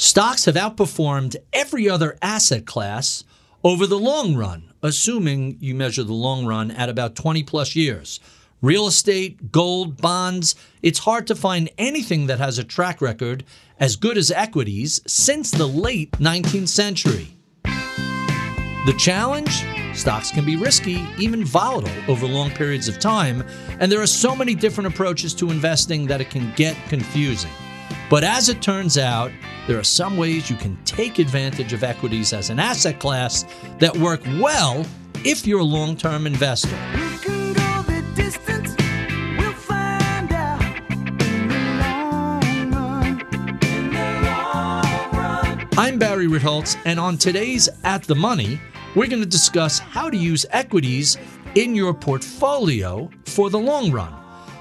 Stocks have outperformed every other asset class over the long run, assuming you measure the long run at about 20 plus years. Real estate, gold, bonds, it's hard to find anything that has a track record as good as equities since the late 19th century. The challenge? Stocks can be risky, even volatile over long periods of time, and there are so many different approaches to investing that it can get confusing. But as it turns out, there are some ways you can take advantage of equities as an asset class that work well if you're a long term investor. I'm Barry Ritholtz, and on today's At the Money, we're going to discuss how to use equities in your portfolio for the long run.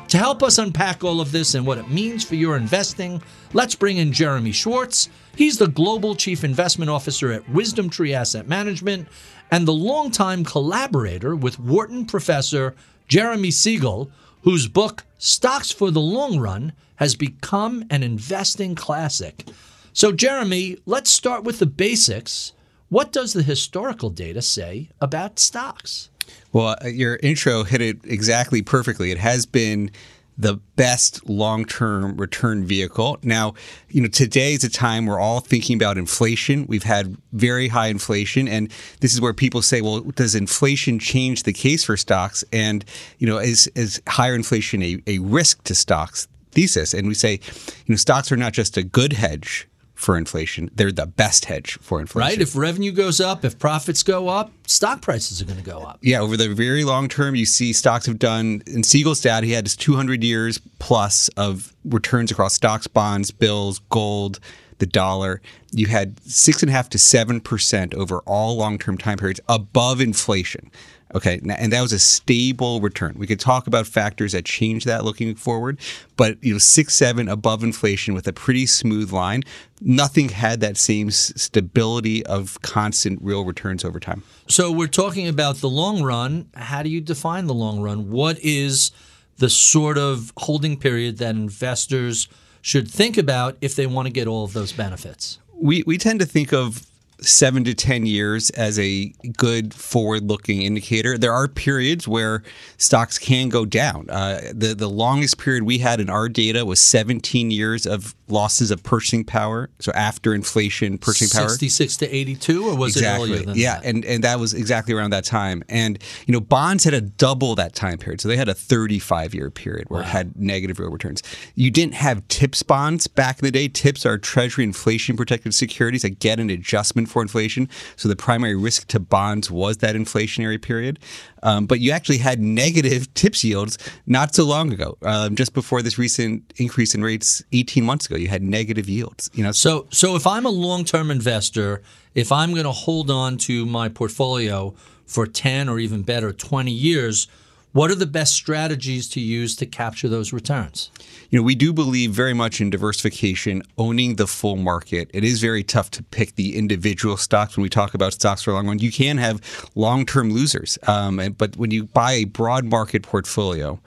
To help us unpack all of this and what it means for your investing, let's bring in Jeremy Schwartz. He's the Global Chief Investment Officer at WisdomTree Asset Management and the longtime collaborator with Wharton professor Jeremy Siegel, whose book, Stocks for the Long Run, has become an investing classic. So, Jeremy, let's start with the basics. What does the historical data say about stocks? Well, uh, your intro hit it exactly perfectly. It has been the best long-term return vehicle. Now, you know, today is a time we're all thinking about inflation. We've had very high inflation, and this is where people say, "Well, does inflation change the case for stocks?" And you know, is is higher inflation a, a risk to stocks? Thesis, and we say, you know, stocks are not just a good hedge for inflation. They're the best hedge for inflation. Right? If revenue goes up, if profits go up, stock prices are going to go up. Yeah, over the very long term, you see stocks have done, in Siegel's data, he had his 200 years plus of returns across stocks, bonds, bills, gold, the dollar. You had six and a half to seven percent over all long term time periods above inflation. Okay, and that was a stable return. We could talk about factors that change that looking forward, but you know, six seven above inflation with a pretty smooth line. Nothing had that same stability of constant real returns over time. So we're talking about the long run. How do you define the long run? What is the sort of holding period that investors should think about if they want to get all of those benefits? We we tend to think of seven to 10 years as a good forward looking indicator. There are periods where stocks can go down. Uh, the, the longest period we had in our data was 17 years of losses of purchasing power. So after inflation, purchasing power. 66 to 82, or was exactly. it earlier than yeah, that? and, and that was exactly around that time. And, you know, bonds had a double that time period. So they had a 35 year period where wow. it had negative real returns. You didn't have TIPS bonds back in the day. TIPS are Treasury inflation protected securities that get an adjustment for inflation. So the primary risk to bonds was that inflationary period. Um, but you actually had negative TIPS yields not so long ago, um, just before this recent increase in rates 18 months ago. You had negative yields. You know, so so if I'm a long-term investor, if I'm going to hold on to my portfolio for 10 or even better 20 years what are the best strategies to use to capture those returns? You know, we do believe very much in diversification, owning the full market. It is very tough to pick the individual stocks when we talk about stocks for a long run. You can have long term losers, um, but when you buy a broad market portfolio,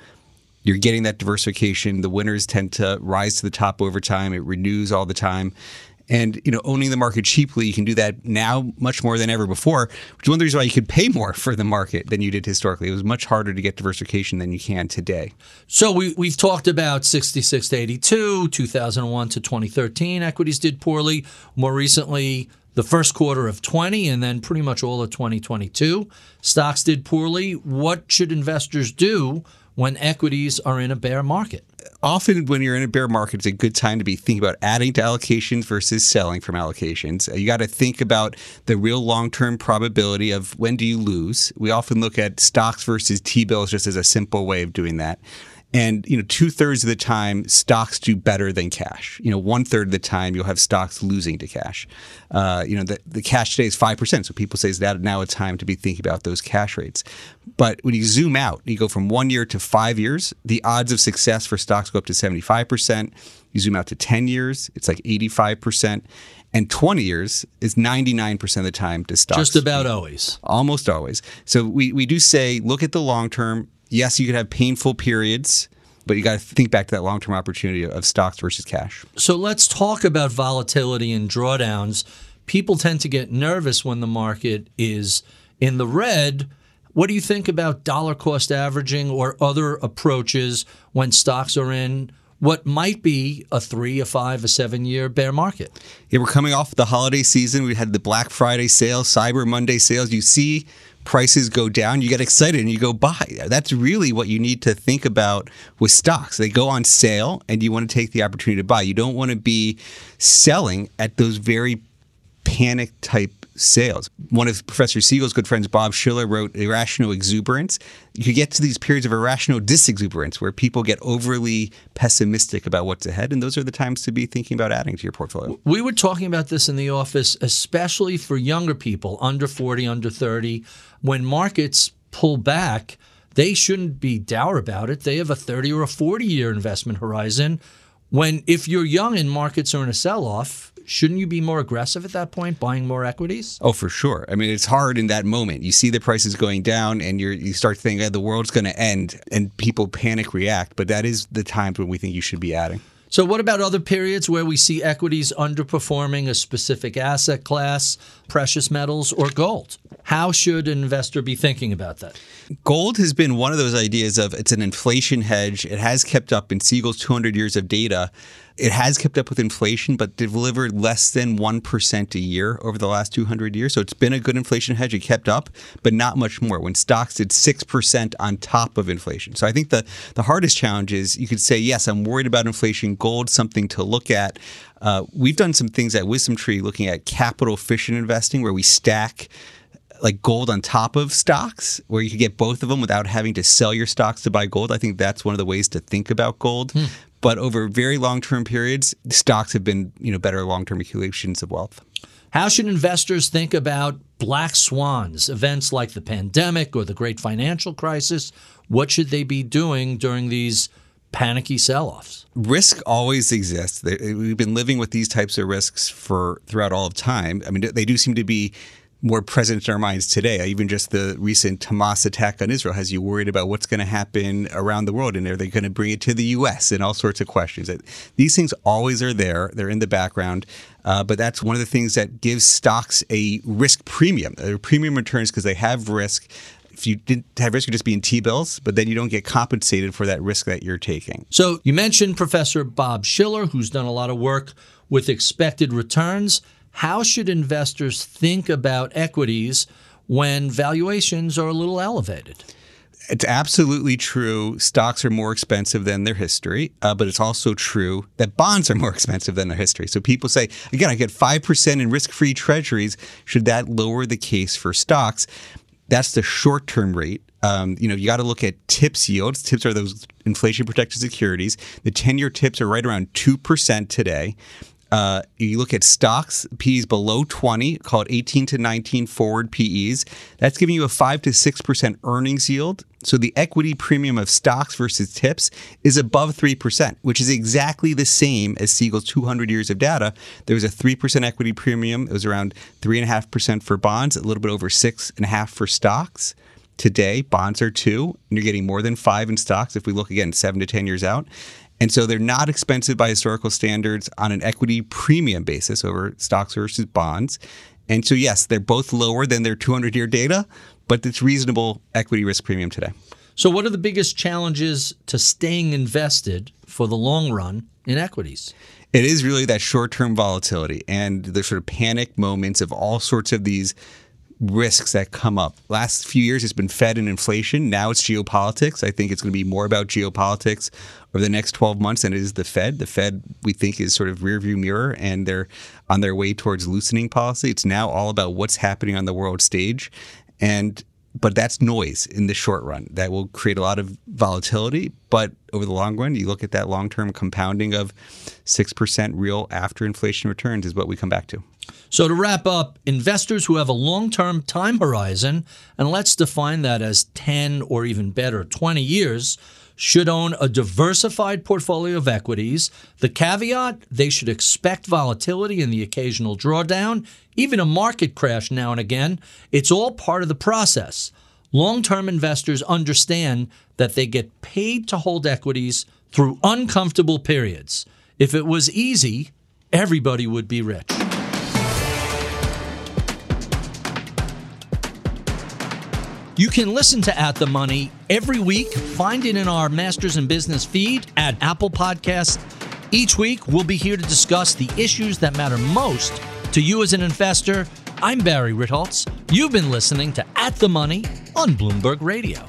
you're getting that diversification. The winners tend to rise to the top over time. It renews all the time. And you know, owning the market cheaply, you can do that now much more than ever before. Which is one of the reasons why you could pay more for the market than you did historically. It was much harder to get diversification than you can today. So we we've talked about 66 to 82, 2001 to 2013. Equities did poorly. More recently, the first quarter of 20 and then pretty much all of 2022. Stocks did poorly. What should investors do when equities are in a bear market? often when you're in a bear market, it's a good time to be thinking about adding to allocations versus selling from allocations. Uh, you got to think about the real long term probability of when do you lose. We often look at stocks versus T bills just as a simple way of doing that. And you know, two thirds of the time, stocks do better than cash. You know, one third of the time, you'll have stocks losing to cash. Uh, you know, the, the cash today is five percent, so people say is that now a time to be thinking about those cash rates. But when you zoom out, you go from one year to five years, the odds of success for stocks go up to seventy five percent. You zoom out to ten years, it's like eighty five percent and 20 years is 99% of the time to stocks. Just about always. Almost always. So we, we do say look at the long term. Yes, you could have painful periods, but you got to think back to that long term opportunity of stocks versus cash. So let's talk about volatility and drawdowns. People tend to get nervous when the market is in the red. What do you think about dollar cost averaging or other approaches when stocks are in what might be a three, a five, a seven year bear market. Yeah, we're coming off the holiday season. We had the Black Friday sales, Cyber Monday sales. You see prices go down, you get excited and you go buy. That's really what you need to think about with stocks. They go on sale and you want to take the opportunity to buy. You don't want to be selling at those very panic type sales. One of Professor Siegel's good friends, Bob Shiller, wrote Irrational Exuberance. You get to these periods of irrational disexuberance where people get overly pessimistic about what's ahead. And those are the times to be thinking about adding to your portfolio. We were talking about this in the office, especially for younger people, under 40, under 30. When markets pull back, they shouldn't be dour about it. They have a 30 or a 40 year investment horizon. When, if you're young and markets are in a sell off, shouldn't you be more aggressive at that point, buying more equities? Oh, for sure. I mean, it's hard in that moment. You see the prices going down, and you you start thinking oh, the world's going to end, and people panic react. But that is the times when we think you should be adding. So, what about other periods where we see equities underperforming a specific asset class, precious metals, or gold? How should an investor be thinking about that? Gold has been one of those ideas of it's an inflation hedge. It has kept up in Siegel's 200 years of data. It has kept up with inflation, but delivered less than 1% a year over the last 200 years. So it's been a good inflation hedge. It kept up, but not much more. When stocks did 6% on top of inflation. So I think the, the hardest challenge is you could say, yes, I'm worried about inflation. Gold, something to look at. Uh, we've done some things at WisdomTree looking at capital efficient investing where we stack like gold on top of stocks where you could get both of them without having to sell your stocks to buy gold. I think that's one of the ways to think about gold. Hmm. But over very long term periods, stocks have been you know better long term accumulations of wealth. How should investors think about black swans, events like the pandemic or the great financial crisis? What should they be doing during these panicky sell-offs? Risk always exists. We've been living with these types of risks for throughout all of time. I mean, they do seem to be more present in our minds today. Even just the recent Hamas attack on Israel has you worried about what's going to happen around the world, and are they going to bring it to the U.S. and all sorts of questions. These things always are there; they're in the background. Uh, but that's one of the things that gives stocks a risk premium. They're premium returns because they have risk. If you didn't have risk, you'd just be in T bills, but then you don't get compensated for that risk that you're taking. So you mentioned Professor Bob Shiller, who's done a lot of work with expected returns. How should investors think about equities when valuations are a little elevated? It's absolutely true. Stocks are more expensive than their history, uh, but it's also true that bonds are more expensive than their history. So people say, again, I get 5% in risk free treasuries. Should that lower the case for stocks? That's the short term rate. Um, you know, you got to look at TIPS yields. TIPS are those inflation protected securities. The 10 year TIPS are right around 2% today. Uh, you look at stocks, PEs below 20, called 18 to 19 forward PEs. That's giving you a 5 to 6% earnings yield. So the equity premium of stocks versus TIPS is above 3%, which is exactly the same as Siegel's 200 years of data. There was a 3% equity premium. It was around 3.5% for bonds, a little bit over 6.5 for stocks. Today, bonds are two, and you're getting more than five in stocks if we look again seven to 10 years out. And so they're not expensive by historical standards on an equity premium basis over stocks versus bonds. And so, yes, they're both lower than their 200 year data, but it's reasonable equity risk premium today. So, what are the biggest challenges to staying invested for the long run in equities? It is really that short term volatility and the sort of panic moments of all sorts of these risks that come up. Last few years, it's been Fed and inflation. Now it's geopolitics. I think it's going to be more about geopolitics over the next 12 months than it is the Fed. The Fed, we think, is sort of rearview mirror, and they're on their way towards loosening policy. It's now all about what's happening on the world stage, and but that's noise in the short run. That will create a lot of volatility. But over the long run, you look at that long term compounding of 6% real after inflation returns is what we come back to. So, to wrap up, investors who have a long term time horizon, and let's define that as 10 or even better, 20 years, should own a diversified portfolio of equities. The caveat they should expect volatility and the occasional drawdown, even a market crash now and again. It's all part of the process. Long term investors understand that they get paid to hold equities through uncomfortable periods. If it was easy, everybody would be rich. You can listen to At the Money every week. Find it in our Masters in Business feed at Apple Podcasts. Each week, we'll be here to discuss the issues that matter most to you as an investor. I'm Barry Ritholtz. You've been listening to At the Money on Bloomberg Radio.